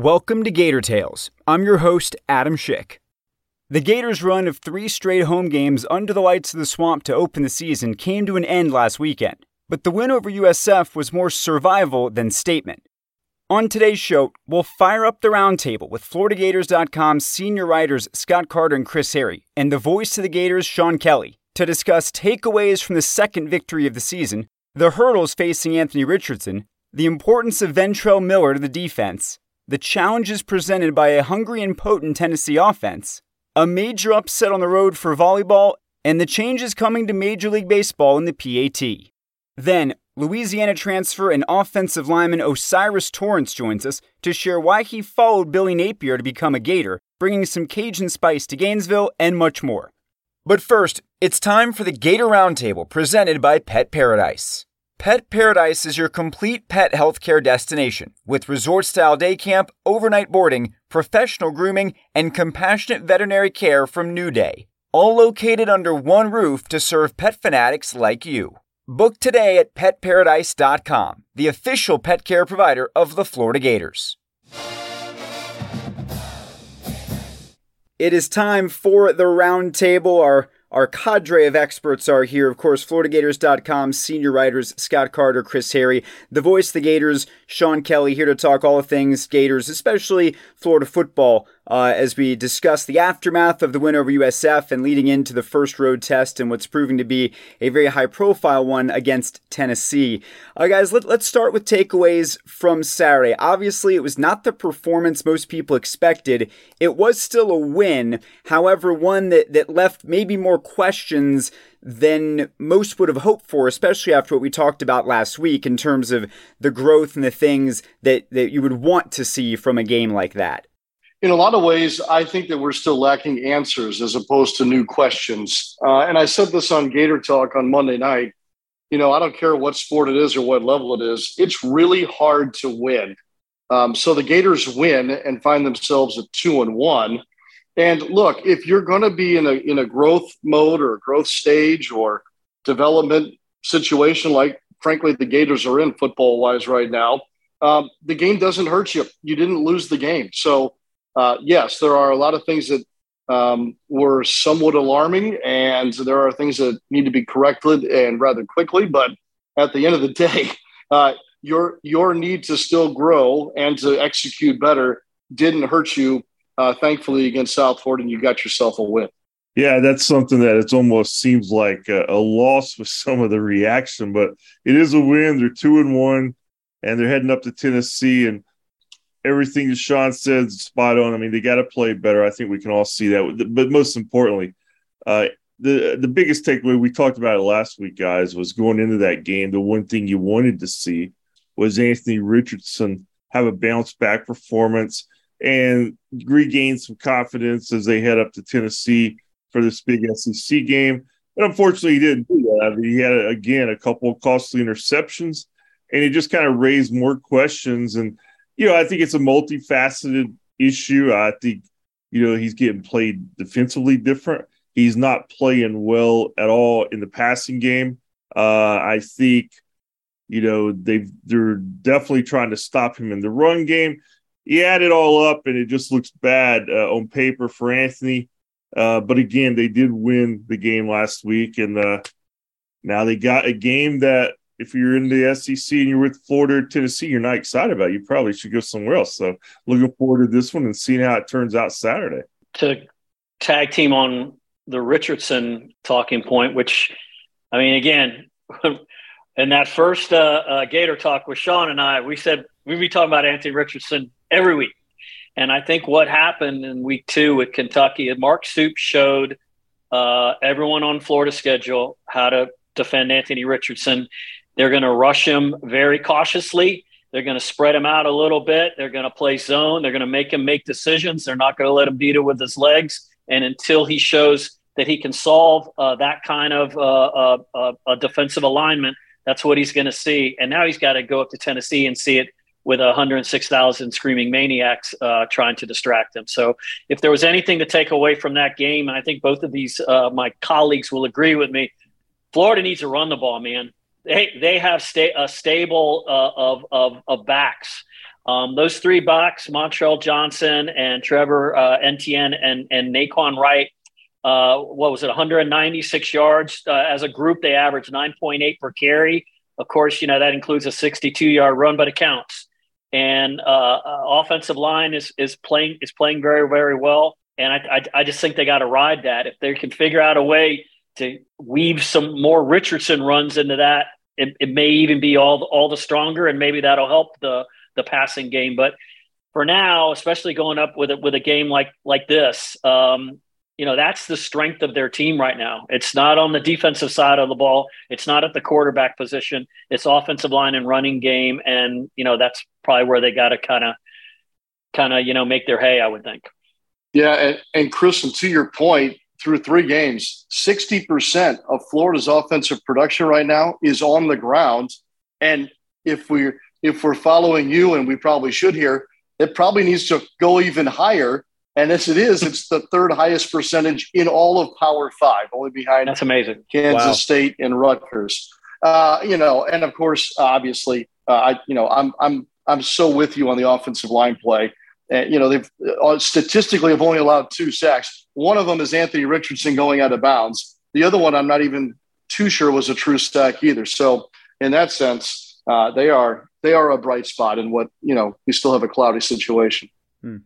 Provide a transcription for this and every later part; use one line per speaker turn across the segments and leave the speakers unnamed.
Welcome to Gator Tales. I'm your host, Adam Schick. The Gators' run of three straight home games under the lights of the swamp to open the season came to an end last weekend, but the win over USF was more survival than statement. On today's show, we'll fire up the roundtable with FloridaGators.com's senior writers Scott Carter and Chris Harry, and the voice of the Gators, Sean Kelly, to discuss takeaways from the second victory of the season, the hurdles facing Anthony Richardson, the importance of Ventrell Miller to the defense, the challenges presented by a hungry and potent Tennessee offense, a major upset on the road for volleyball, and the changes coming to Major League Baseball in the PAT. Then, Louisiana transfer and offensive lineman O'Cyrus Torrence joins us to share why he followed Billy Napier to become a Gator, bringing some Cajun spice to Gainesville and much more. But first, it's time for the Gator Roundtable presented by Pet Paradise. Pet Paradise is your complete pet healthcare destination with resort style day camp, overnight boarding, professional grooming, and compassionate veterinary care from New Day. All located under one roof to serve pet fanatics like you. Book today at petparadise.com, the official pet care provider of the Florida Gators. It is time for the roundtable. Our our cadre of experts are here. Of course, FloridaGators.com senior writers Scott Carter, Chris Harry, the voice of the Gators, Sean Kelly, here to talk all the things Gators, especially Florida football uh, as we discuss the aftermath of the win over USF and leading into the first road test and what's proving to be a very high profile one against Tennessee. Uh, guys, let, let's start with takeaways from Saturday. Obviously, it was not the performance most people expected. It was still a win, however, one that, that left maybe more questions than most would have hoped for, especially after what we talked about last week in terms of the growth and the things that, that you would want to see from a game like that
in a lot of ways, I think that we're still lacking answers as opposed to new questions. Uh, and I said this on Gator Talk on Monday night. You know, I don't care what sport it is or what level it is, it's really hard to win. Um, so the Gators win and find themselves at two and one. And look, if you're going to be in a in a growth mode or a growth stage or development situation, like frankly the Gators are in football wise right now, um, the game doesn't hurt you. You didn't lose the game, so uh, yes, there are a lot of things that um, were somewhat alarming, and there are things that need to be corrected and rather quickly. But at the end of the day, uh, your your need to still grow and to execute better didn't hurt you. Uh, thankfully, against South and you got yourself a win.
Yeah, that's something that it almost seems like a, a, loss with some of the reaction, but it is a win. They're two and one, and they're heading up to Tennessee. And everything that Sean said spot on. I mean, they got to play better. I think we can all see that. But most importantly, uh, the the biggest takeaway we talked about it last week, guys, was going into that game. The one thing you wanted to see was Anthony Richardson have a bounce back performance and regain some confidence as they head up to Tennessee for this big SEC game. But unfortunately, he didn't do that. I mean, he had again a couple of costly interceptions, and it just kind of raised more questions and you know, I think it's a multifaceted issue. I think, you know, he's getting played defensively different. He's not playing well at all in the passing game. Uh, I think, you know, they've they're definitely trying to stop him in the run game. He add it all up, and it just looks bad uh, on paper for Anthony. Uh, but again, they did win the game last week, and uh, now they got a game that if you're in the SEC and you're with Florida or Tennessee, you're not excited about it. You probably should go somewhere else. So looking forward to this one and seeing how it turns out Saturday.
To tag team on the Richardson talking point, which I mean, again, in that first uh, uh, Gator talk with Sean and I, we said we'd be talking about Anthony Richardson every week. And I think what happened in week two with Kentucky, Mark Stoops showed uh, everyone on Florida schedule how to defend Anthony Richardson. They're going to rush him very cautiously. They're going to spread him out a little bit. They're going to play zone. They're going to make him make decisions. They're not going to let him beat it with his legs. And until he shows that he can solve uh, that kind of uh, uh, uh a defensive alignment, that's what he's going to see. And now he's got to go up to Tennessee and see it with 106,000 screaming maniacs uh, trying to distract him. So, if there was anything to take away from that game, and I think both of these uh, my colleagues will agree with me, Florida needs to run the ball, man. They they have sta- a stable uh, of, of of backs. Um, those three backs, Montrell Johnson and Trevor uh, Etienne and and Nay'Quan Wright. Uh, what was it? 196 yards uh, as a group. They averaged 9.8 per carry. Of course, you know that includes a 62 yard run, but it counts and uh, uh, offensive line is is playing is playing very very well. And I, I, I just think they got to ride that. If they can figure out a way to weave some more Richardson runs into that, it, it may even be all all the stronger, and maybe that'll help the the passing game. But for now, especially going up with it with a game like like this, um, you know that's the strength of their team right now. It's not on the defensive side of the ball. It's not at the quarterback position. It's offensive line and running game, and you know that's probably where they got to kind of, kind of you know make their hay. I would think.
Yeah, and, and Chris, and to your point, through three games, sixty percent of Florida's offensive production right now is on the ground, and if we're if we're following you, and we probably should here, it probably needs to go even higher and as it is, it's the third highest percentage in all of Power Five, only behind
that's amazing
Kansas wow. State and Rutgers. Uh, you know, and of course, obviously, uh, I you know I'm I'm I'm so with you on the offensive line play. Uh, you know, they've uh, statistically have only allowed two sacks. One of them is Anthony Richardson going out of bounds. The other one, I'm not even too sure was a true sack either. So, in that sense, uh, they are they are a bright spot in what you know we still have a cloudy situation. Hmm.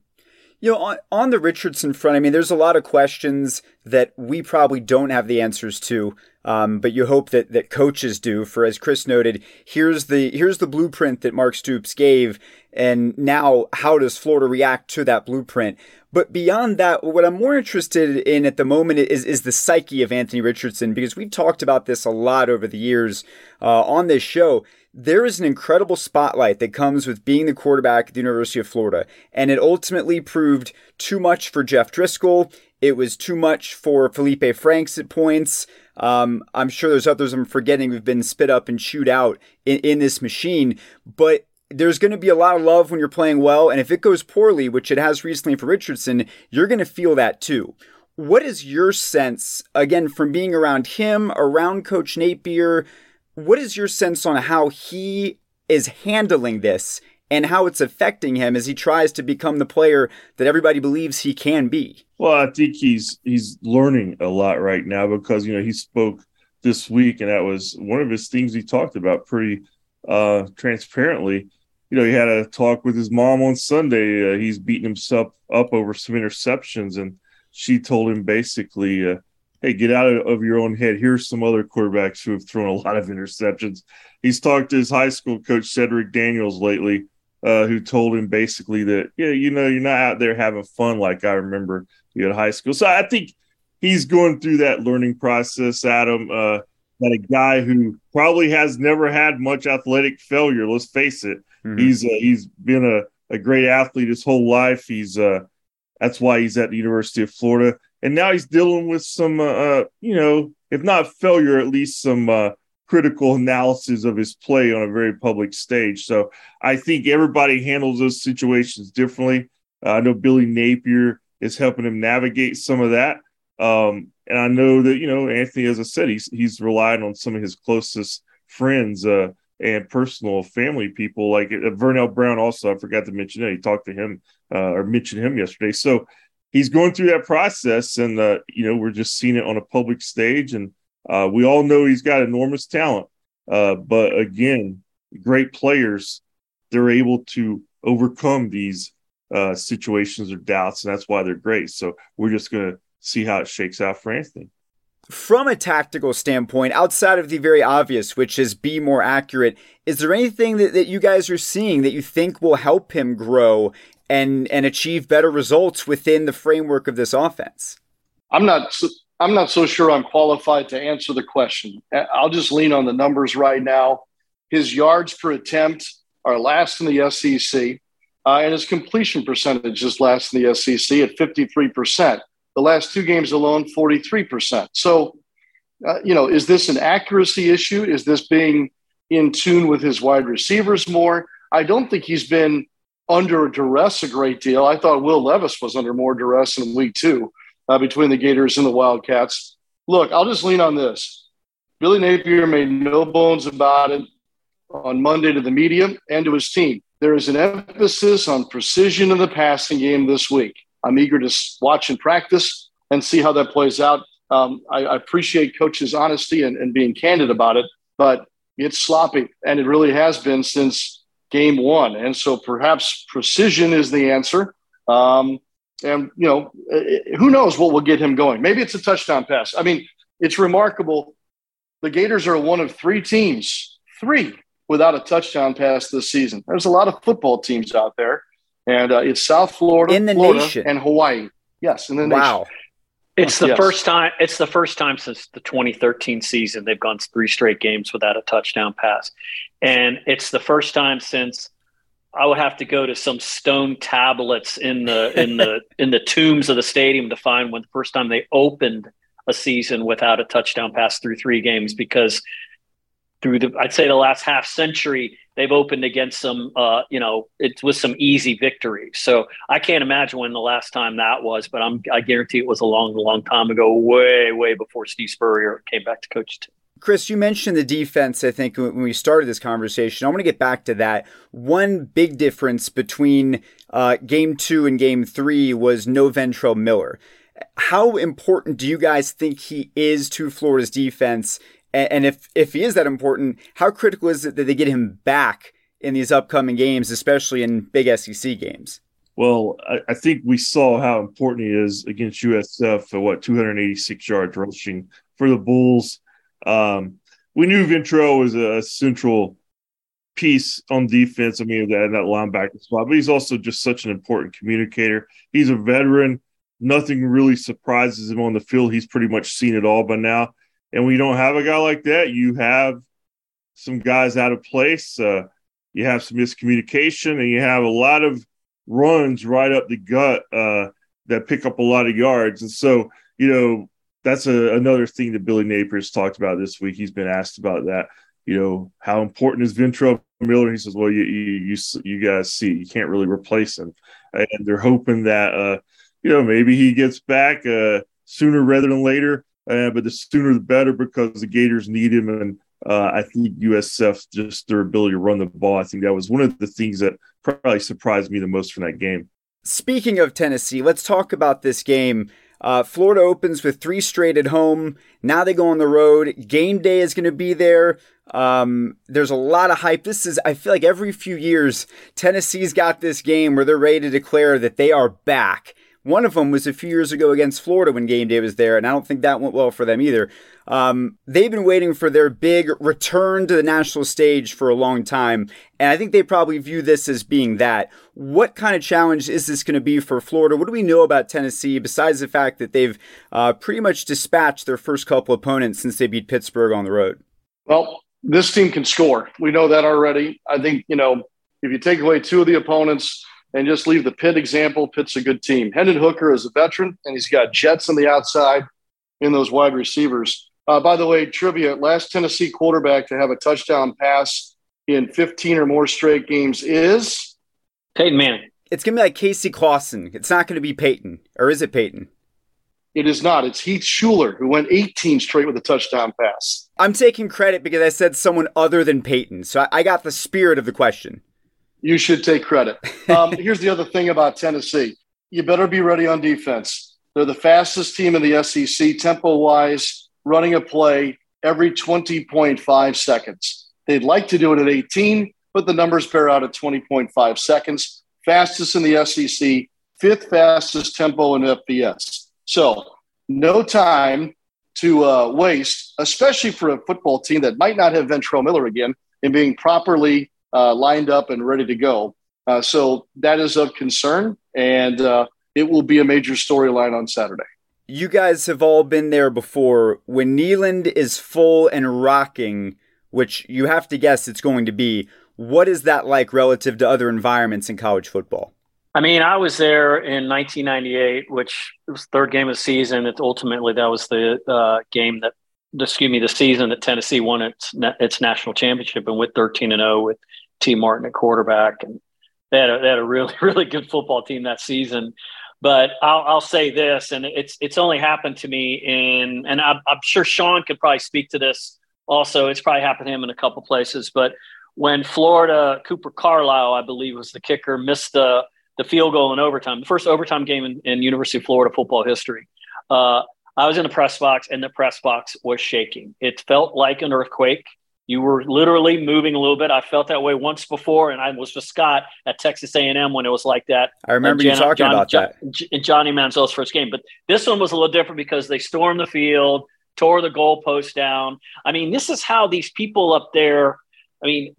You know, on, on the Richardson front, I mean, there's a lot of questions that we probably don't have the answers to, um, but you hope that that coaches do. For as Chris noted, here's the here's the blueprint that Mark Stoops gave, and now how does Florida react to that blueprint? But beyond that, what I'm more interested in at the moment is is the psyche of Anthony Richardson because we've talked about this a lot over the years uh, on this show there is an incredible spotlight that comes with being the quarterback at the University of Florida, and it ultimately proved too much for Jeff Driskel. It was too much for Feleipe Franks at points. Um, I'm sure there's others I'm forgetting who've been spit up and chewed out in, in this machine, but there's going to be a lot of love when you're playing well, and if it goes poorly, which it has recently for Richardson, you're going to feel that too. What is your sense, again, from being around him, around Coach Napier, what is your sense on how he is handling this and how it's affecting him as he tries to become the player that everybody believes he can be?
Well, I think he's he's learning a lot right now because you know he spoke this week and that was one of his things he talked about pretty uh, transparently. You know, he had a talk with his mom on Sunday. Uh, he's beating himself up over some interceptions, and she told him basically, uh, hey, get out of your own head. Here's some other quarterbacks who have thrown a lot of interceptions. He's talked to his high school coach, Cedric Daniels, lately, uh, who told him basically that, yeah, you know, you're not out there having fun like I remember you at high school. So I think he's going through that learning process, Adam. Uh, that a guy who probably has never had much athletic failure. Let's face it. Mm-hmm. He's uh, he's been a, a great athlete his whole life. He's uh, that's why he's at the University of Florida and now he's dealing with some, uh, uh, you know, if not failure, at least some uh, critical analysis of his play on a very public stage. So I think everybody handles those situations differently. Uh, I know Billy Napier is helping him navigate some of that. Um, and I know that, you know, Anthony, as I said, he's, he's relying on some of his closest friends uh, and personal family people like uh, Vernell Brown. Also, I forgot to mention that he talked to him uh, or mentioned him yesterday. So he's going through that process, and uh, you know we're just seeing it on a public stage, and uh, we all know he's got enormous talent. Uh, but again, great players, they're able to overcome these uh, situations or doubts, and that's why they're great. So we're just going to see how it shakes out for Anthony.
From a tactical standpoint, outside of the very obvious, which is be more accurate, is there anything that, that you guys are seeing that you think will help him grow and and achieve better results within the framework of this offense?
I'm not I'm not so sure I'm qualified to answer the question. I'll just lean on the numbers right now. His yards per attempt are last in the SEC, uh, and his completion percentage is last in the SEC at 53%. The last two games alone, 43%. So, uh, you know, is this an accuracy issue? Is this being in tune with his wide receivers more? I don't think he's been under duress a great deal. I thought Will Levis was under more duress in week two uh, between the Gators and the Wildcats. Look, I'll just lean on this. Billy Napier made no bones about it on Monday to the media and to his team. There is an emphasis on precision in the passing game this week. I'm eager to watch and practice and see how that plays out. Um, I, I, appreciate coach's honesty and, and being candid about it, but it's sloppy, and it really has been since game one. And so perhaps precision is the answer. Um, and, you know, who knows what will get him going? Maybe it's a touchdown pass. I mean, it's remarkable. The Gators are one of three teams, three without a touchdown pass this season. There's a lot of football teams out there, and uh, it's South Florida,
in the
Florida,
nation,
and Hawaii. Yes, in the
wow.
nation.
It's the yes. first time. It's the first time since the 2013 season they've gone three straight games without a touchdown pass, and it's the first time since I would have to go to some stone tablets in the in the in the tombs of the stadium to find when the first time they opened a season without a touchdown pass through three games because through the I'd say the last half century they've opened against some uh, you know it was some easy victories. So I can't imagine when the last time that was, but I'm I guarantee it was a long long time ago, way way before Steve Spurrier came back to coach.
Chris, you mentioned the defense, I think, when we started this conversation. I want to get back to that. One big difference between uh, game two and game three was no Ventrell Miller. How important do you guys think he is to Florida's defense? And if, if he is that important, how critical is it that they get him back in these upcoming games, especially in big SEC games?
Well, I, I think we saw how important he is against USF for what 286 yards rushing for the Bulls um, we knew Ventrell was a central piece on defense. I mean, that, that linebacker spot, but he's also just such an important communicator. He's a veteran. Nothing really surprises him on the field. He's pretty much seen it all by now. And you don't have a guy like that, you have some guys out of place. Uh, you have some miscommunication, and you have a lot of runs right up the gut uh, that pick up a lot of yards. And so, you know, that's a, another thing that Billy Napier's talked about this week. He's been asked about that. You know, how important is Ventrell Miller? He says, well, you, you, you, you guys see, you can't really replace him. And they're hoping that, uh, you know, maybe he gets back uh, sooner rather than later. Uh, but the sooner the better because the Gators need him. And uh, I think USF, just their ability to run the ball, I think that was one of the things that probably surprised me the most from that game.
Speaking of Tennessee, let's talk about this game. Uh, Florida opens with three straight at home. Now they go on the road. Game day is going to be there. Um, there's a lot of hype. This is, I feel like every few years, Tennessee's got this game where they're ready to declare that they are back. One of them was a few years ago against Florida when game day was there, and I don't think that went well for them either. Um, they've been waiting for their big return to the national stage for a long time, and I think they probably view this as being that. What kind of challenge is this going to be for Florida? What do we know about Tennessee besides the fact that they've uh, pretty much dispatched their first couple opponents since they beat Pittsburgh on the road?
Well, this team can score. We know that already. I think, you know, if you take away two of the opponents, and just leave the Pitt example. Pitt's a good team. Hendon Hooker is a veteran, and he's got jets on the outside in those wide receivers. Uh, by the way, trivia last Tennessee quarterback to have a touchdown pass in 15 or more straight games is
Peyton Manning.
It's going to be like Casey Clausen. It's not going to be Peyton, or is it Peyton?
It is not. It's Heath Shuler who went 18 straight with a touchdown pass.
I'm taking credit because I said someone other than Peyton. So I got the spirit of the question
you should take credit. Um, here's the other thing about Tennessee you better be ready on defense. They're the fastest team in the SEC, tempo wise, running a play every 20.5 seconds. They'd like to do it at 18, but the numbers bear out at 20.5 seconds. Fastest in the SEC, fifth fastest tempo in FBS. So, no time to uh, waste, especially for a football team that might not have Ventrell Miller again, in being properly uh, lined up and ready to go. Uh, so that is of concern, and uh, it will be a major storyline on Saturday.
You guys have all been there before. When Neyland is full and rocking, which you have to guess it's going to be, What is that like relative to other environments in college football?
I mean, I was there in 1998, which was third game of the season. It's ultimately that was the uh, game that, excuse me, the season that Tennessee won its its national championship and went 13 and 0 with Tee Martin at quarterback, and they had a, they had a really really good football team that season. But I'll, I'll say this, and it's it's only happened to me in, and I'm, I'm sure Sean could probably speak to this. Also, it's probably happened to him in a couple places, but when Florida Cooper Carlisle, I believe, was the kicker, missed the the field goal in overtime, the first overtime game in, in University of Florida football history. Uh, I was in the press box, and the press box was shaking. It felt like an earthquake. You were literally moving a little bit. I felt that way once before, and I was with Scott at Texas A&M when it was like that.
I remember Jan- you talking
John,
about
John,
that.
In Johnny Manziel's first game, but this one was a little different because they stormed the field, tore the goalpost down. I mean, this is how these people up there. I mean,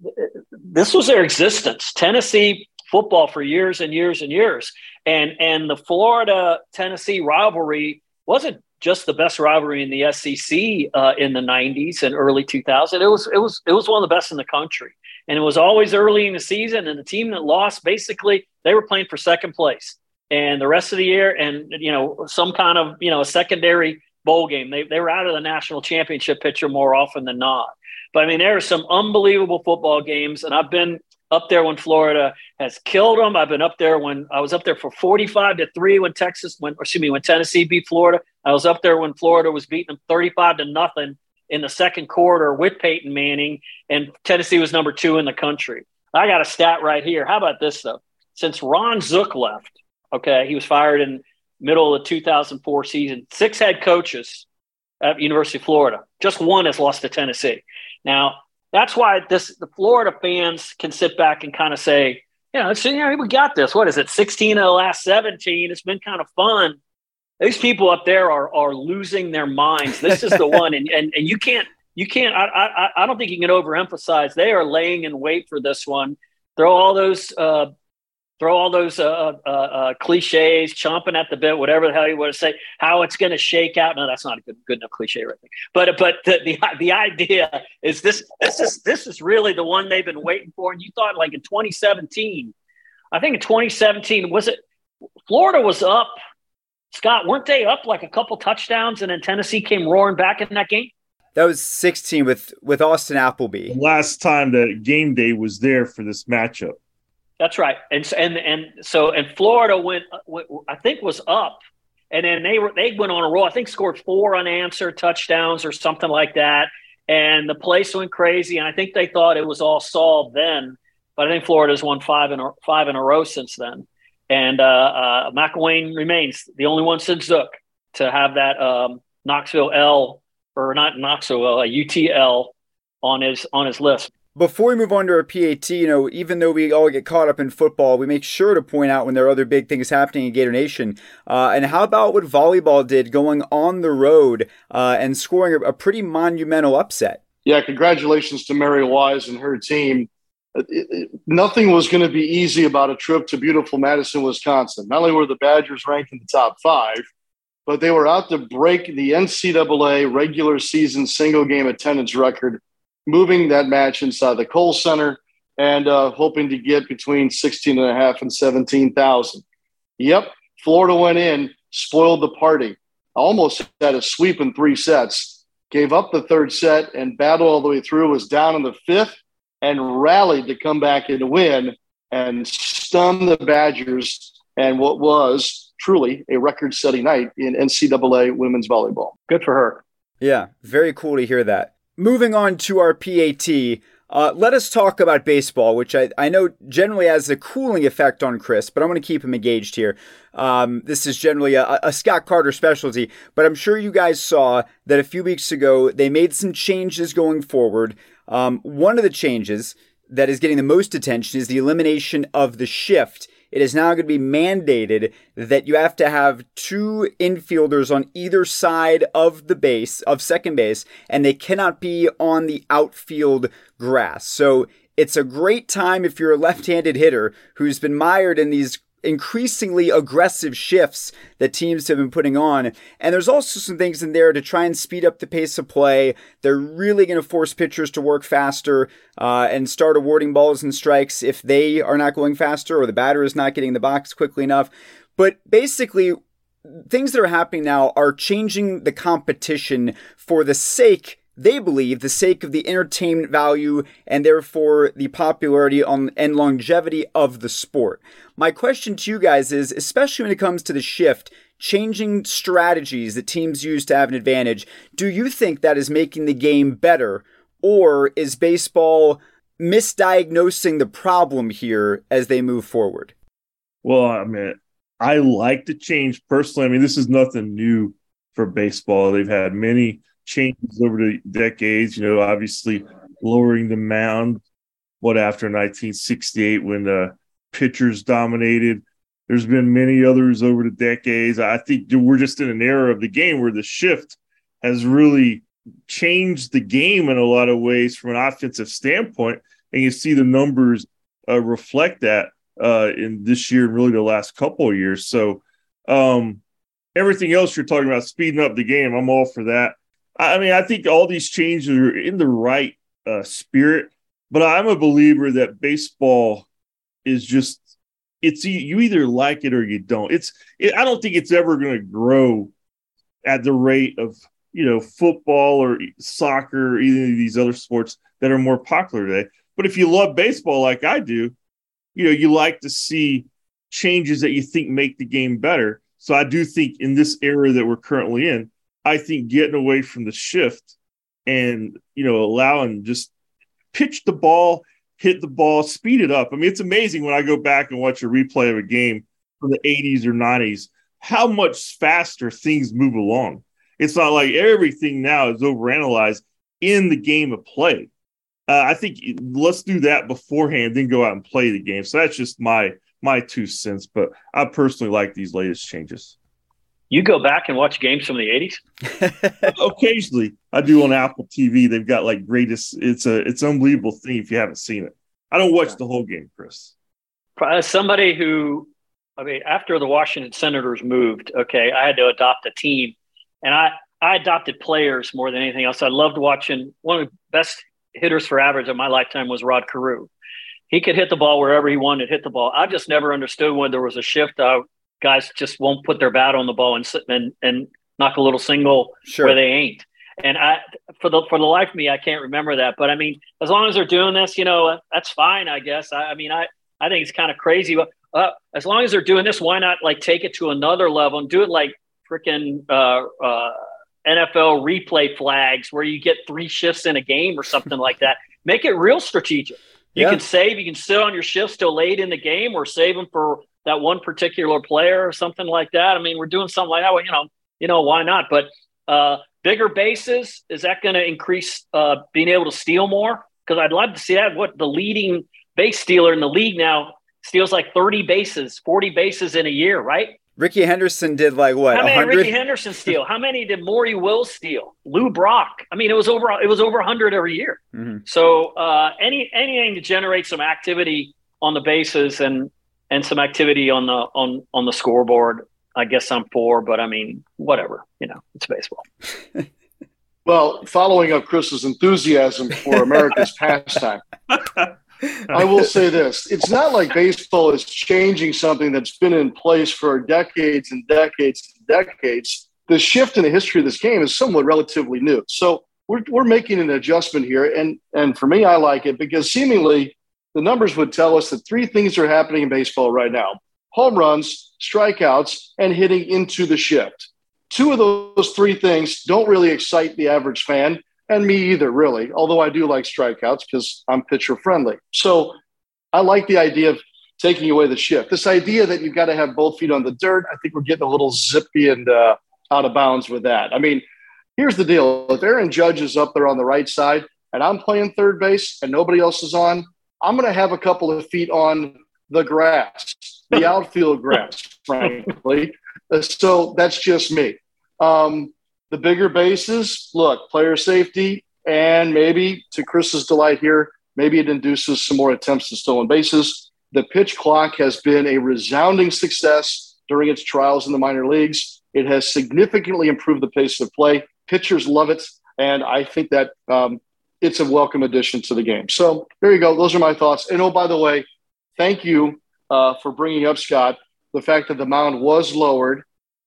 this was their existence. Tennessee football for years and years and years. And and the Florida Tennessee rivalry wasn't just the best rivalry in the SEC uh, in the 90s and early 2000. It was it was it was one of the best in the country. And it was always early in the season and the team that lost basically they were playing for second place. And the rest of the year and you know some kind of, you know, a secondary bowl game. They they were out of the national championship picture more often than not. But I mean, there are some unbelievable football games, and I've been up there when Florida has killed them. I've been up there when I was up there for 45 to 3 when Texas when excuse me when Tennessee beat Florida. I was up there when Florida was beating them 35 to nothing in the second quarter with Peyton Manning and Tennessee was number 2 in the country. I got a stat right here. How about this though? Since Ron Zook left, okay, he was fired in middle of the 2004 season. Six head coaches at University of Florida. Just one has lost to Tennessee. Now, that's why this the Florida fans can sit back and kind of say, you know, you know, we got this. What is it? 16 of the last 17. It's been kind of fun. These people up there are are losing their minds. This is the one, and, and and you can't you can't. I I I don't think you can overemphasize. They are laying in wait for this one. Throw all those uh, throw all those uh, uh, uh, cliches, chomping at the bit, whatever the hell you want to say, how it's going to shake out. No, that's not a good, good enough cliche right there. But but the, the the idea is this this is this is really the one they've been waiting for. And you thought like in 2017, I think in 2017 was it Florida was up. Scott, weren't they up like a couple touchdowns, and then Tennessee came roaring back in that game?
That was 16 with with Austin Appleby.
The last time that game day was there for this matchup.
That's right. And and and so and Florida went, went I think was up, and then they were they went on a roll. I think scored four unanswered touchdowns or something like that, and the place went crazy. And I think they thought it was all solved then, but I think Florida's won five in a, five in a row since then. And uh, uh, McElwain remains the only one since Zook to have that um, Knoxville L or not Knoxville a UTL on his on his list.
Before we move on to our PAT, you know, even though we all get caught up in football, we make sure to point out when there are other big things happening in Gator Nation. Uh, and how about what volleyball did going on the road uh, and scoring a, pretty monumental upset?
Yeah, congratulations to Mary Wise and her team. It, it, nothing was going to be easy about a trip to beautiful Madison, Wisconsin. Not only were the Badgers ranked in the top five, but they were out to break the NCAA regular season single game attendance record moving that match inside the Kohl Center and uh, hoping to get between 16 and a half and 17,000. Yep, Florida went in, spoiled the party, almost had a sweep in three sets, gave up the third set and battled all the way through, was down in the fifth and rallied to come back and win and stun the Badgers and what was truly a record setting night in NCAA women's volleyball.
Good for her.
Yeah, very cool to hear that moving on to our PAT, uh, let us talk about baseball, which I, I know generally has a cooling effect on Chris, but I'm going to keep him engaged here. Um, this is generally a, a, Scott Carter specialty, but I'm sure you guys saw that a few weeks ago they made some changes going forward. Um, one of the changes that is getting the most attention is the elimination of the shift it is now going to be mandated that you have to have two infielders on either side of the base, of second base, and they cannot be on the outfield grass. So it's a great time if you're a left handed hitter who's been mired in these increasingly aggressive shifts that teams have been putting on. And there's also some things in there to try and speed up the pace of play. They're really going to force pitchers to work faster uh, and start awarding balls and strikes if they are not going faster or the batter is not getting the box quickly enough. But basically, things that are happening now are changing the competition for the sake they believe the sake of the entertainment value and therefore the popularity on, and longevity of the sport. My question to you guys is, especially when it comes to the shift, changing strategies that teams use to have an advantage, do you think that is making the game better or is baseball misdiagnosing the problem here as they move forward?
Well, I mean, I like the change personally. I mean, this is nothing new for baseball. They've had many changes over the decades. You know, obviously lowering the mound. What after 1968 when the pitchers dominated. There's been many others over the decades. I think we're just in an era of the game where the shift has really changed the game in a lot of ways from an offensive standpoint, and you see the numbers uh, reflect that uh, in this year and really the last couple of years. So um, everything else you're talking about speeding up the game, I'm all for that. I mean, I think all these changes are in the right uh, spirit, but I'm a believer that baseball is just it's you either like it or you don't. It's it, I don't think it's ever going to grow at the rate of you know football or soccer or either of these other sports that are more popular today. But if you love baseball like I do, you know you like to see changes that you think make the game better. So I do think in this era that we're currently in, I think getting away from the shift and you know allowing just pitch the ball, hit the ball, speed it up. I mean, it's amazing when I go back and watch a replay of a game from the 80s or 90s how much faster things move along. It's not like everything now is overanalyzed in the game of play. Uh, I think let's do that beforehand, then go out and play the game. So that's just my my two cents. But I personally like these latest changes.
You go back and watch games from the '80s.
Occasionally, I do on Apple TV. They've got like greatest. It's a it's unbelievable thing if you haven't seen it. I don't watch the whole game, Chris.
As somebody who, I mean, after the Washington Senators moved, okay, I had to adopt a team, and I I adopted players more than anything else. I loved watching. One of the best hitters for average of my lifetime was Rod Carew. He could hit the ball wherever he wanted to hit the ball. I just never understood when there was a shift. I guys just won't put their bat on the ball and sit and and knock a little single sure. where they ain't. And I, for the for the life of me, I can't remember that. But I mean, as long as they're doing this, you know, that's fine, I guess. I, I mean, I I think it's kind of crazy, but uh, as long as they're doing this, why not like take it to another level and do it like freaking uh, uh, NFL replay flags, where you get three shifts in a game or something like that. Make it real strategic. You yeah. can save. You can sit on your shifts till late in the game, or save them for that one particular player or something like that. I mean, we're doing something like that. Well, you know, you know why not? But uh, bigger bases is that going to increase uh, being able to steal more? Because I'd love to see that. What the leading base stealer in the league now steals like thirty bases, forty bases in a year, right?
Rickey Henderson did like what?
How many 100? Rickey Henderson steal? How many did Maury Will steal? Lou Brock. I mean, it was over. It was over hundred every year. Mm-hmm. So uh, any anything to generate some activity on the bases and and some activity on the on on the scoreboard. I guess I'm for, but I mean, whatever. You know, it's baseball.
well, following up Chris's enthusiasm for America's pastime, I will say this: it's not like baseball is changing something that's been in place for decades and decades and decades. The shift in the history of this game is somewhat relatively new. So we're, we're making an adjustment here, and and for me, I like it because seemingly the numbers would tell us that three things are happening in baseball right now home runs, strikeouts, and hitting into the shift. Two of those three things don't really excite the average fan, and me either, really, although I do like strikeouts because I'm pitcher friendly. So I like the idea of taking away the shift. This idea that you've got to have both feet on the dirt, I think we're getting a little zippy and uh, out of bounds with that. I mean, here's the deal if Aaron Judge is up there on the right side and I'm playing third base and nobody else is on, I'm going to have a couple of feet on the grass, the outfield grass, frankly. So that's just me. Um, the bigger bases, look, player safety, and maybe to Chris's delight here, maybe it induces some more attempts to stolen bases. The pitch clock has been a resounding success during its trials in the minor leagues. It has significantly improved the pace of play. Pitchers love it. And I think that um, it's a welcome addition to the game. So there you go. Those are my thoughts. And oh, by the way, thank you uh, for bringing up, Scott, the fact that the mound was lowered,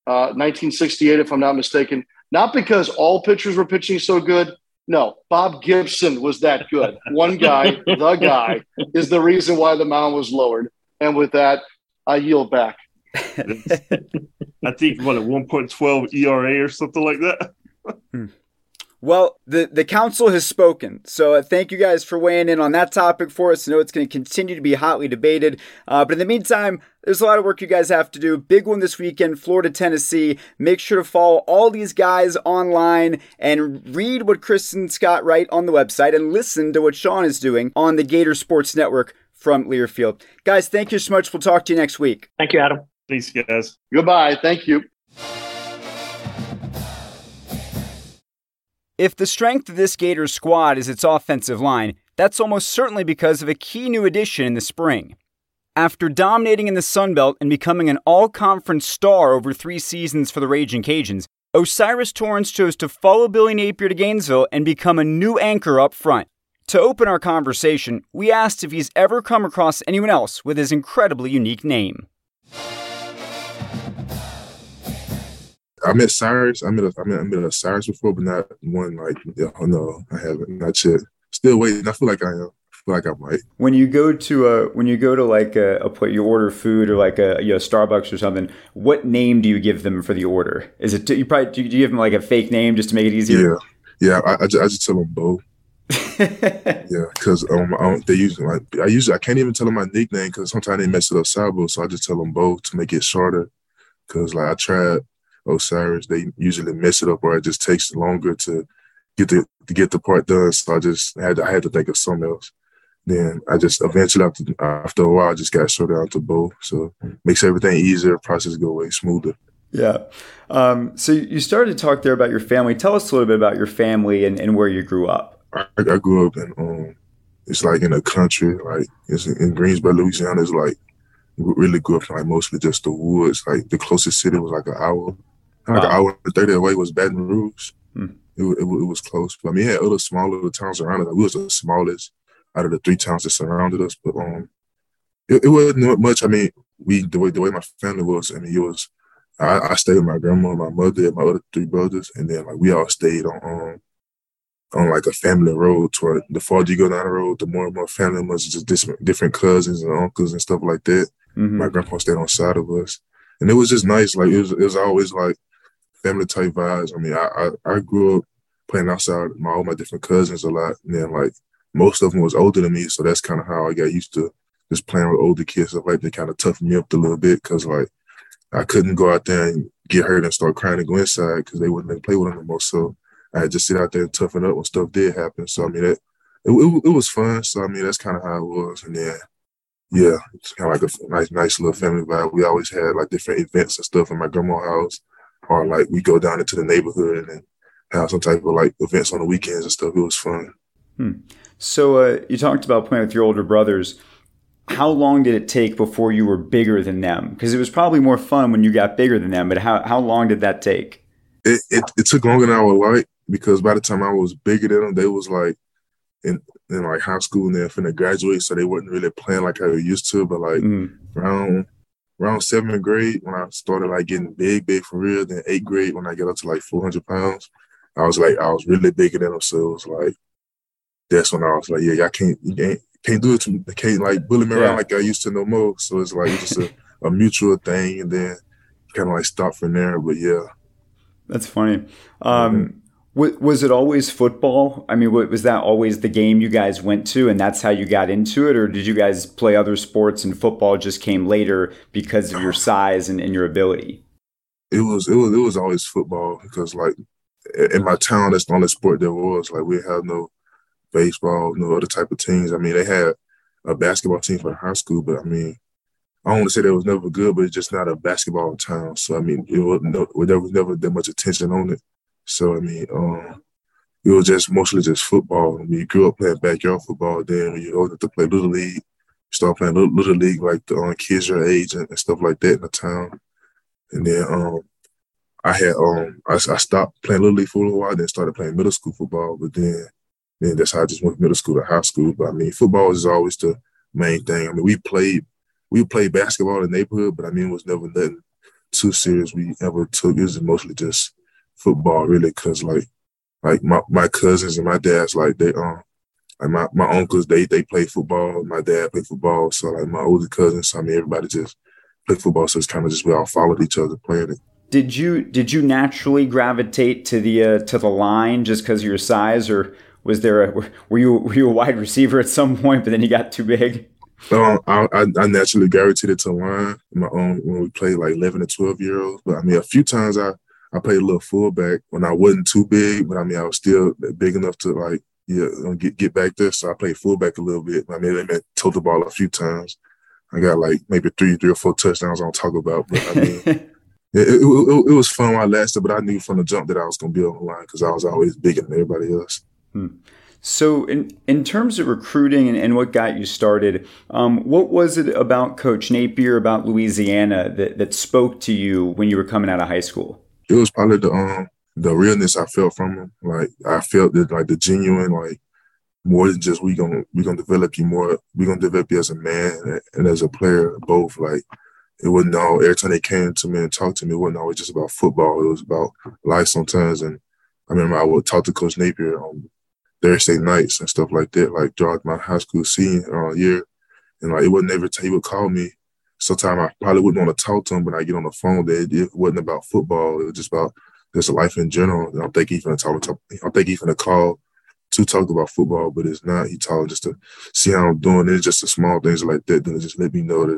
uh, 1968, if I'm not mistaken, not because all pitchers were pitching so good. No, Bob Gibson was that good. One guy, the guy, is the reason why the mound was lowered. And with that, I yield back.
I think what a 1.12 ERA or something like that.
Well, the, the council has spoken. So uh, thank you guys for weighing in on that topic for us. I know it's going to continue to be hotly debated. Uh, but in the meantime, there's a lot of work you guys have to do. Big one this weekend, Florida, Tennessee. Make sure to follow all these guys online and read what Chris and Scott write on the website and listen to what Sean is doing on the Gator Sports Network from Learfield. Guys, thank you so much. We'll talk to you next week.
Thank you, Adam.
Thanks, guys.
Goodbye. Thank you.
If the strength of this Gators squad is its offensive line, that's almost certainly because of a key new addition in the spring. After dominating in the Sun Belt and becoming an all conference star over three seasons for the Raging Cajuns, O'Cyrus Torrence chose to follow Billy Napier to Gainesville and become a new anchor up front. To open our conversation, we asked if he's ever come across anyone else with his incredibly unique name.
I met Cyrus. I met a, I met, I met a Cyrus before, but not one like yeah, no, I haven't. Not yet. Still waiting. I feel like I am. I feel like I might.
When you go to a when you go to like a, a play, you order food or like a you know Starbucks or something. What name do you give them for the order? Is it you probably do you, give them like a fake name just to make it easier?
Yeah, yeah. I, I, just, I just tell them Bo. yeah, because um, I they use like I usually I can't even tell them my nickname because sometimes they mess it up Sabo, so I just tell them Bo to make it shorter. Because like I tried O'Cyrus, they usually mess it up or it just takes longer to get the to get the part done. So I just had to, I had to think of something else. Then I just eventually after after a while I just got sorted out to both. So makes everything easier, process go way smoother.
Yeah. Um, so you started to talk there about your family. Tell us a little bit about your family and, and where you grew up.
I, I grew up in um, it's like in the country, like it's in Greensburg, Louisiana. It's like really grew up in like mostly just the woods. Like the closest city was like an hour like wow. an hour and 30 away was Baton Rouge. Hmm. It, it, it, was close. But I mean, it had other smaller towns around us. we was the smallest out of the three towns that surrounded us. But um, it, it wasn't much. I mean, we the way the way my family was. I mean, it was. I, I stayed with my grandma, my mother, and my other three brothers, and then like we all stayed on um, on like a family road. Toward the farther you go down the road, the more and more family members, just different different cousins and uncles and stuff like that. Mm-hmm. My grandpa stayed on side of us, and it was just nice. Like it was, it was always like family type vibes. I mean, I, I, I grew up playing outside with my all my different cousins a lot, and then like most of them was older than me, so that's kind of how I got used to just playing with older kids. Stuff like they kind of toughened me up a little bit because like I couldn't go out there and get hurt and start crying and go inside because they wouldn't let play with them anymore. So I had to sit out there and toughen up when stuff did happen. So I mean, it it, it, it was fun. So I mean, that's kind of how it was. And then yeah, it's kind of like a nice nice little family vibe. We always had like different events and stuff in my grandma's house or like we go down into the neighborhood and have some type of like events on the weekends and stuff. It was fun.
Hmm. So uh, you talked about playing with your older brothers. How long did it take before you were bigger than them? Because it was probably more fun when you got bigger than them. But how how long did that take?
It it, it took longer than I would like because by the time I was bigger than them, they was like in in like high school and they're finna graduate, so they wasn't really playing like I used to. But like mm. around around seventh grade when I started like getting big, big for real. Then eighth grade when I got up to like 400 pounds, I was like, I was really bigger than them. So it was like, that's when I was like, yeah, y'all can't, you can't, can't do it to me. can't like bully me around like I used to no more. So it's like it's just a, a mutual thing. And then kind of like stop from there. But yeah.
That's funny. Um, mm-hmm was it always football? I mean, was that always the game you guys went to, and that's how you got into it, or did you guys play other sports and football just came later because of your size and, and your ability?
It was it was it was always football because like in my town, that's the only sport there was. Like we have no baseball, no other type of teams. I mean, they had a basketball team for high school, but I mean, I don't want to say that was never good, but it's just not a basketball town. So I mean, it was no, there was never that much attention on it. So I mean, um, it was just mostly just football. I mean, you grew up playing backyard football. Then you go to play little league, Start playing little, little league like the um, kids your age and, and, stuff like that in the town. And then um, I had um I, I, stopped playing little league for a little while, then started playing middle school football. But then then that's how I just went from middle school to high school. But I mean, football is always the main thing. I mean, we played we played basketball in the neighborhood, but I mean, it was never nothing too serious we ever took. It was mostly just football, really, because like like my, my cousins and my dad's like they um like my, my uncles they they play football. My dad played football, so like my older cousins, so I mean, everybody just played football. So it's kind of just we all followed each other playing it.
Did you did you naturally gravitate to the uh, to the line just because of your size, or was there a were you were you a wide receiver at some point, but then you got too big?
Um, I, I naturally gravitated to line my own when we played like eleven to twelve year olds. But I mean, a few times I I played a little fullback when I wasn't too big, but I mean I was still big enough to like yeah get get back there. So I played fullback a little bit. I mean, they meant told the ball a few times. I got like maybe three three or four touchdowns on talk about, but I mean. it, it, it, it, was fun while I lasted, but I knew from the jump that I was going to be on the line because I was always bigger than everybody else.
Hmm. So, in, in terms of recruiting and, and what got you started, um, what was it about Coach Napier, about Louisiana, that, that spoke to you when you were coming out of high school?
It was probably the um, the realness I felt from him. Like I felt that like the genuine, like more than just we gonna we gonna develop you more. We gonna develop you as a man and as a player, both. Like it wasn't all every time they came to me and talked to me, it wasn't always just about football. It was about life sometimes. And I remember I would talk to Coach Napier on Thursday nights and stuff like that, like throughout my high school senior uh, year. And like it would never he would call me. Sometimes I probably wouldn't want to talk to him, but I get on the phone that it wasn't about football. It was just about just life in general. And I'm thinking he's gonna talk, talk I think he's gonna call to talk about football, but it's not. He talking just to see how I'm doing. It's just the small things like that. Then just let me know that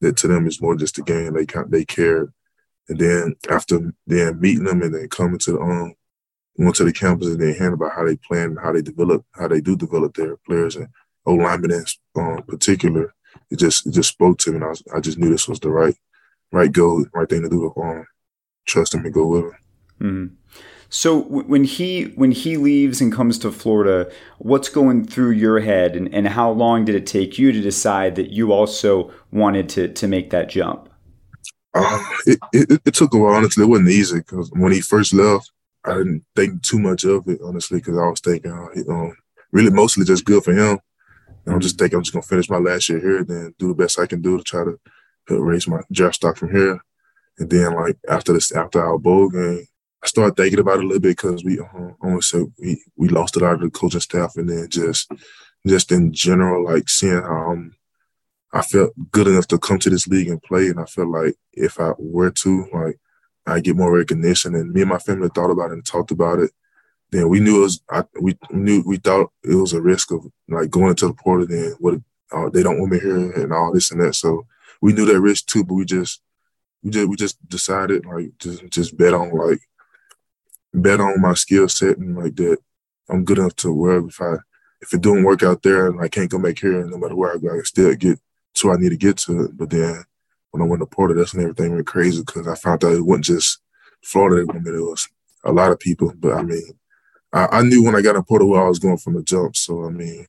they, that to them is more just a game. They they care. And then after then meeting them and then coming to the um going to the campus and then hearing about how they plan how they develop how they do develop their players and O linemen in um, particular, it just it just spoke to me and I, was, I just knew this was the right right go, right thing to do. Um, trust him and go with him.
Mm-hmm. So when he when he leaves and comes to Florida, what's going through your head, and, and how long did it take you to decide that you also wanted to to make that jump?
Uh, it, it, it took a while. Honestly, it wasn't easy because when he first left, I didn't think too much of it. Honestly, because I was thinking, uh, um, really mostly just good for him. And I'm just thinking I'm just gonna finish my last year here, and then do the best I can do to try to raise my draft stock from here. And then like after this, after our bowl game, I started thinking about it a little bit because we uh, almost we we lost a lot of the coaching staff, and then just just in general, like seeing how um, I felt good enough to come to this league and play, and I felt like if I were to, like I get more recognition. And me and my family thought about it and talked about it. Then we knew it was I, we knew we thought it was a risk of like going into the portal. Then what uh, they don't want me here and all this and that. So we knew that risk too, but we just we just we just decided like just just bet on like bet on my skill set and like that I'm good enough to where if I if it don't work out there and I can't come back here, no matter where I go, I can still get to I need to get to it. But then when I went to portal, that's when everything went crazy because I found out it wasn't just Florida that wanted it was a lot of people. But I mean, I, I knew when I got to portal where I was going from the jump. So I mean,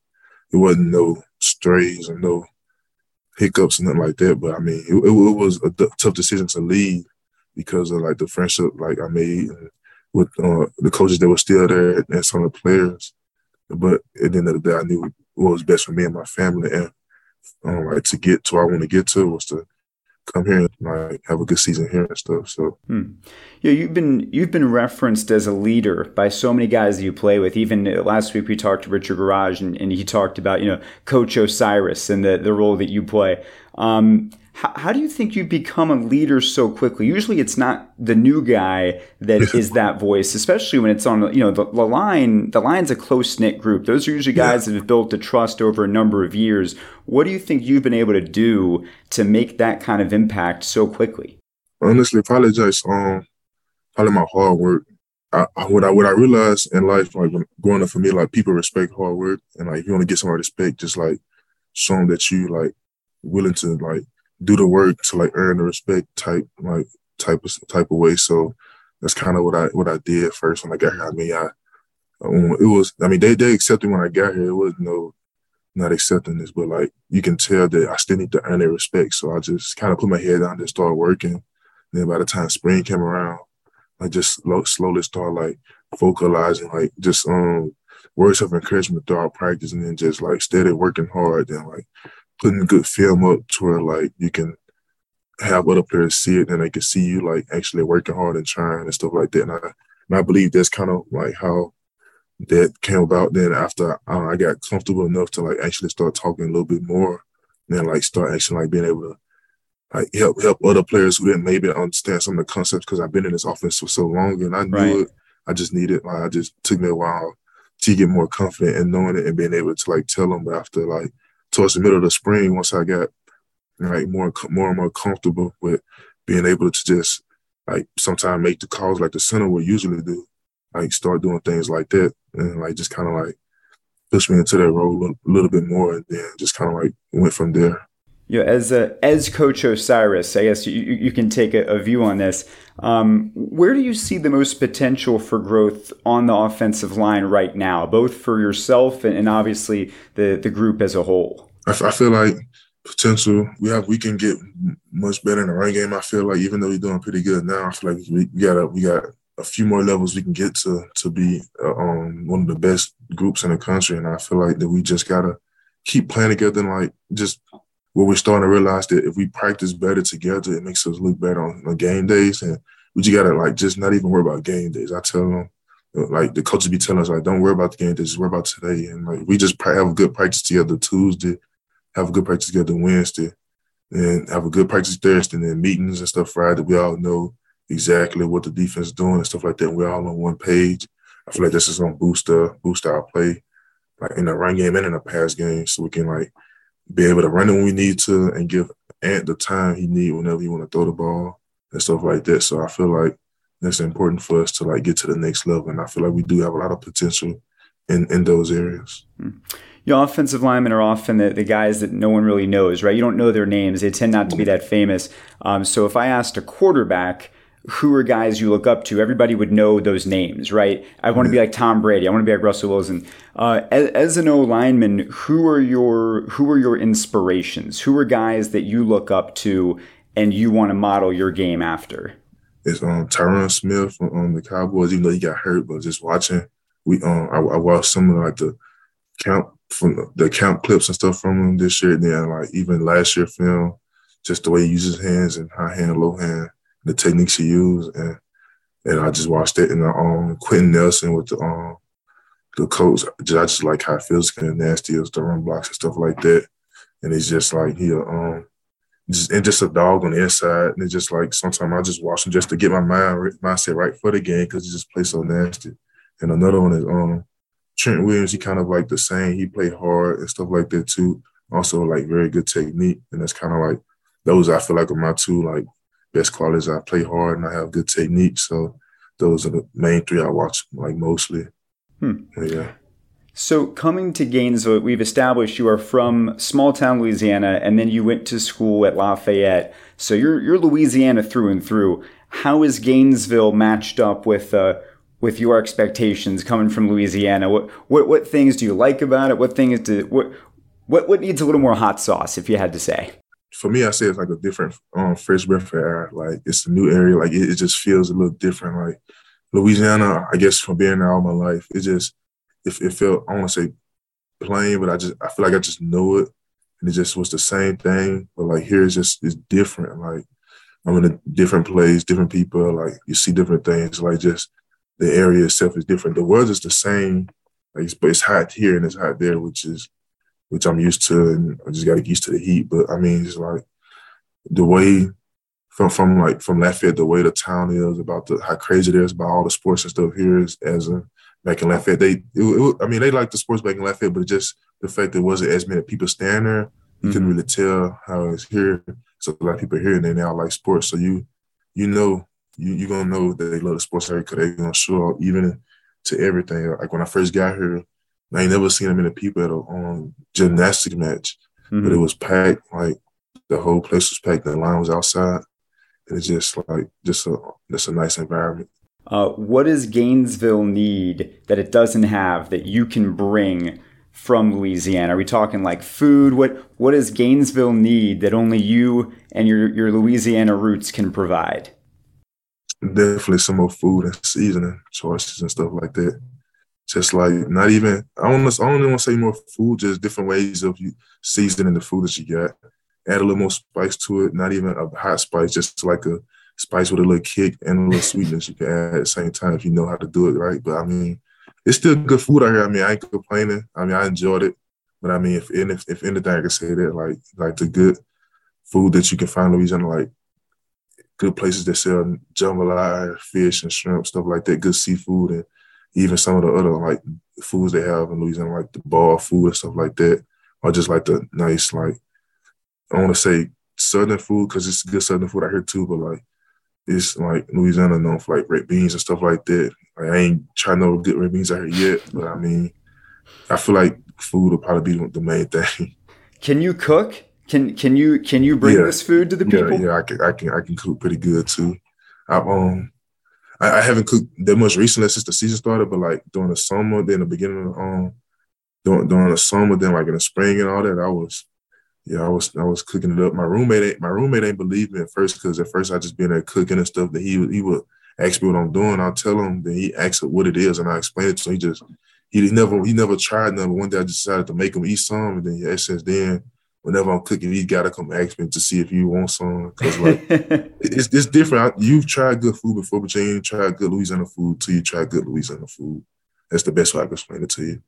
it wasn't no strays and no hiccups and nothing like that. But I mean, it, it, it was a tough decision to leave because of like the friendship like I made with uh, the coaches that were still there and some of the players. But at the end of the day, I knew what was best for me and my family. And um, like to get to where I want to get to was to come here and like have a good season here and stuff. So
hmm. yeah, you've been you've been referenced as a leader by so many guys that you play with. Even last week we talked to Richard Gouraige and, and he talked about you know Coach O'Cyrus and the the role that you play. Um, how, how do you think you become a leader so quickly? Usually, it's not the new guy that is that voice, especially when it's on you know the, the line. The line's a close knit group. Those are usually guys yeah. that have built the trust over a number of years. What do you think you've been able to do to make that kind of impact so quickly?
Honestly, probably just um, probably my hard work. I, I, what I what I realized in life, like growing up for me, like people respect hard work, and like if you want to get somebody respect, just like show them that you like willing to like do the work to like earn the respect type like type of type of way. So that's kind of what I what I did first when I got here. I mean, I it was I mean they they accepted when I got here. It was no not accepting this, but like you can tell that I still need to earn their respect. So I just kind of put my head down and start working. And then by the time spring came around, I just slow, slowly start like vocalizing, like just um words of encouragement throughout practice, and then just like steady working hard and like putting good film up to where like you can have other players see it and they can see you like actually working hard and trying and stuff like that. And I, and I believe that's kind of like how that came about. Then after uh, I got comfortable enough to like actually start talking a little bit more, and then like start actually like being able to like help help other players who didn't maybe understand some of the concepts because I've been in this offense for so long and I knew right. it. I just needed like I just took me a while to get more confident and knowing it and being able to like tell them. But after like towards the middle of the spring, once I got like more more and more comfortable with being able to just like sometimes make the calls like the center would usually do, like start doing things like that. And like just kind of like push me into that role a little bit more and then just kind of like went from there
you know, as a, as Coach O'Cyrus, I guess you, you can take a, a view on this. Um, where do you see the most potential for growth on the offensive line right now, both for yourself and, and obviously the the group as a whole?
I, I feel like potential. We have we can get much better in the run game. I feel like even though we're doing pretty good now, I feel like we, we got a, we got a few more levels we can get to to be uh, um, one of the best groups in the country. And I feel like that we just gotta keep playing together and like just what we're starting to realize that if we practice better together, it makes us look better on, on game days. And we just gotta like just not even worry about game days. I tell them like the coaches be telling us like don't worry about the game days, just worry about today. And like we just have a good practice together Tuesday, have a good practice together Wednesday, and have a good practice Thursday, and then meetings and stuff Friday. We all know exactly what the defense is doing and stuff like that. We're all on one page. I feel like this is gonna boost uh boost our play, like in the run game and in the pass game, so we can like be able to run it when we need to and give Ant the time he need whenever he want to throw the ball and stuff like that. So I feel like that's important for us to like get to the next level. And I feel like we do have a lot of potential in, in those areas.
Hmm. Your offensive linemen are often the, the guys that no one really knows, right? You don't know their names. They tend not to be that famous. Um, so if I asked a quarterback, who are guys you look up to, everybody would know those names, right? I want to be like Tom Brady. I want to be like Russell Wilson. Uh, as, as, an O lineman, who are your who are your inspirations? Who are guys that you look up to and you want to model your game after?
It's um Tyron Smith on, on the Cowboys. Even though he got hurt, but just watching, we um I, I watched some of like the camp from the, the camp clips and stuff from him this year. And then like even last year film, just the way he uses his hands and high hand, low hand the techniques he used, and and I just watched it. And um, Quenton Nelson with the um the Colts, I just like how physical and nasty is the run blocks and stuff like that. And it's just like he um just and just a dog on the inside. And it's just like sometimes I just watch him just to get my mind mindset right for the game because he just plays so nasty. And another one is um Trent Williams. He kind of like the same. He played hard and stuff like that too. Also like very good technique, and that's kind of like those I feel like are my two like best qualities. I play hard and I have good technique. So those are the main three I watch like mostly. Hmm. Yeah.
So coming to Gainesville, we've established you are from small town Louisiana, and then you went to school at Lafayette. So you're you're Louisiana through and through. How is Gainesville matched up with uh, with your expectations coming from Louisiana? What what what things do you like about it? What things do what what what needs a little more hot sauce, if you had to say?
For me, I say it's like a different um, fresh breath of air. Like it's a new area. Like it, it, just feels a little different. Like Louisiana, I guess from being there all my life, it just it, it felt I want to say plain, but I just I feel like I just know it, and it just was the same thing. But like here, it's just it's different. Like I'm in a different place, different people. Like you see different things. Like just the area itself is different. The world is the same. Like it's, but it's hot here and it's hot there, which is which I'm used to, and I just got to get used to the heat. But I mean, it's like the way from from like from Lafayette, the way the town is about the how crazy it is about all the sports and stuff here is as a back in Lafayette. They, it, it, I mean, they like the sports back in Lafayette, but just the fact there wasn't as many people standing there, you mm-hmm. couldn't really tell how it's here. So a lot of people here and they now like sports. So you you know you you gonna know that they love the sports area because they're gonna show up even to everything. Like when I first got here, I ain't never seen that many people at a um, gymnastic match, mm-hmm. but it was packed. Like the whole place was packed. The line was outside, and it's just like just a just a nice environment.
Uh, what does Gainesville need that it doesn't have that you can bring from Louisiana? Are we talking like food? What what does Gainesville need that only you and your your Louisiana roots can provide?
Definitely some more food and seasoning choices and stuff like that. Just like not even I don't I don't want to say more food, just different ways of seasoning the food that you got. Add a little more spice to it, not even a hot spice, just like a spice with a little kick and a little sweetness you can add at the same time if you know how to do it right. But I mean, it's still good food out here. I mean, I ain't complaining. I mean, I enjoyed it. But I mean, if if, if anything, I can say that like like the good food that you can find in Louisiana, like good places that sell jambalaya, fish and shrimp, stuff like that, good seafood, and even some of the other like foods they have in Louisiana, like the bar food and stuff like that, or just like the nice like I want to say southern food because it's good southern food out here too, but like it's like Louisiana known for like red beans and stuff like that. Like I ain't trying to get red beans out here yet, but I mean, I feel like food will probably be the main thing.
Can you cook? Can can you can you bring yeah. this food to the people?
Yeah, yeah, I can I can I can cook pretty good too. I um I, I haven't cooked that much recently since the season started, but like during the summer, then the beginning of um during during the summer, then like in the spring and all that, I was yeah, I was I was cooking it up. My roommate ain't my roommate ain't believe me at first because at first I just been there cooking and stuff that he he would ask me what I'm doing. I'll tell him, then he asks what it is, and I explain it to him. He just he never he never tried nothing. One day I decided to make him eat some, and then yeah, since then whenever I'm cooking, he got to come ask me to see if you want some. Because like it's it's different. You've tried good food before, but you ain't tried good Louisiana food till you try good Louisiana food. That's the best way I can explain it to you.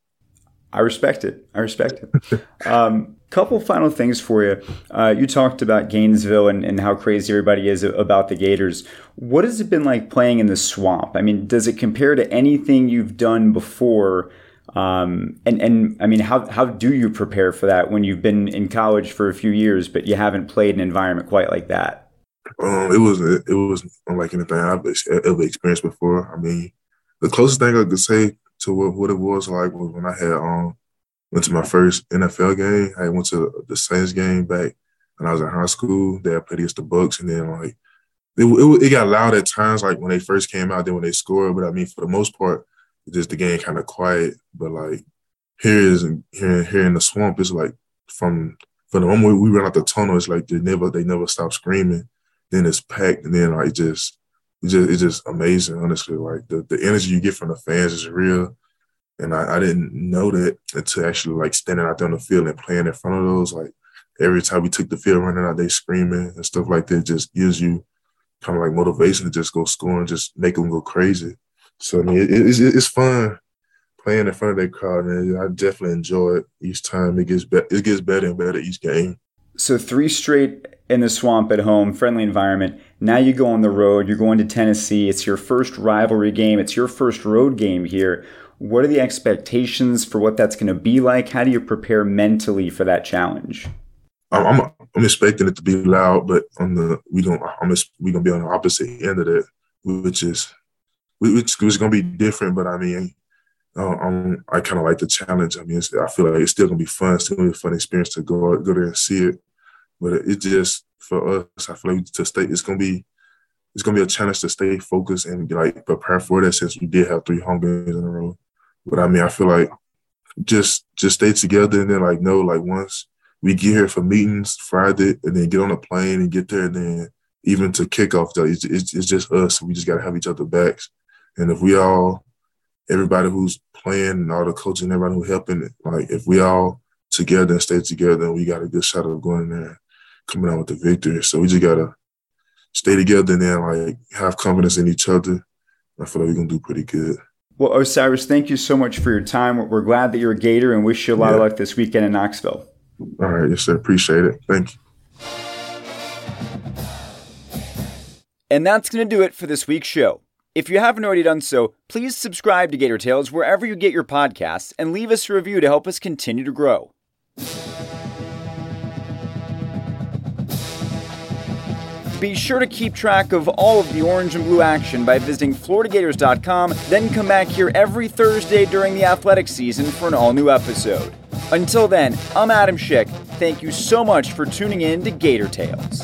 I respect it. I respect it. um, couple final things for you. Uh, you talked about Gainesville and, and how crazy everybody is about the Gators. What has it been like playing in the swamp? I mean, does it compare to anything you've done before? Um, and and I mean, how how do you prepare for that when you've been in college for a few years, but you haven't played an environment quite like that?
Um, it was it was unlike anything I've ever experienced before. I mean, the closest thing I could say to what, what it was like was when I had um went to my first NFL game. I went to the Saints game back when I was in high school. They played against the Bucs, and then like it, it, it got loud at times, like when they first came out, then when they scored. But I mean, for the most part, just the game kind of quiet. But like here is here here in the swamp, it's like from from the moment we ran out the tunnel, it's like they never they never stop screaming. Then it's packed, and then like just it's just it's just amazing. Honestly, like the the energy you get from the fans is real. And I, I didn't know that until actually like standing out there on the field and playing in front of those. Like every time we took the field running out, they screaming and stuff like that just gives you kind of like motivation to just go score and just make them go crazy. So I mean, it, it's, it's fun playing in front of that crowd, and I definitely enjoy it each time. It gets better. It gets better and better each game.
So three straight in the swamp at home, friendly environment. Now you go on the road. You're going to Tennessee. It's your first rivalry game. It's your first road game here. What are the expectations for what that's going to be like? How do you prepare mentally for that challenge?
I'm I'm expecting it to be loud, but on the we don't I'm we gonna be on the opposite end of that, which is which was gonna be different. But I mean, I kind of like the challenge. I mean, I feel like it's still gonna be fun. It's still gonna be a fun experience to go go there and see it. But it, it just for us, I feel like to stay. It's gonna be it's gonna be a challenge to stay focused and like prepare for that since we did have three home games in a row. But I mean, I feel like just just stay together and then like know like once we get here for meetings Friday and then get on a plane and get there and then even to kickoff though it's, it's, it's just us. We just gotta have each other backs. And if we all, everybody who's playing and all the coaches and everybody who helping, like if we all together and stay together, we got a good shot of going there, coming out with the victory. So we just gotta stay together and then like have confidence in each other. I feel like we're gonna do pretty good.
Well, O'Cyrus, thank you so much for your time. We're glad that you're a Gator and wish you a lot yeah. of luck this weekend in Knoxville.
All right, yes, sir. Appreciate it. Thank you.
And that's going to do it for this week's show. If you haven't already done so, please subscribe to Gator Tales wherever you get your podcasts and leave us a review to help us continue to grow. Be sure to keep track of all of the orange and blue action by visiting FloridaGators.com, then come back here every Thursday during the athletic season for an all new episode. Until then, I'm Adam Schick. Thank you so much for tuning in to Gator Tales.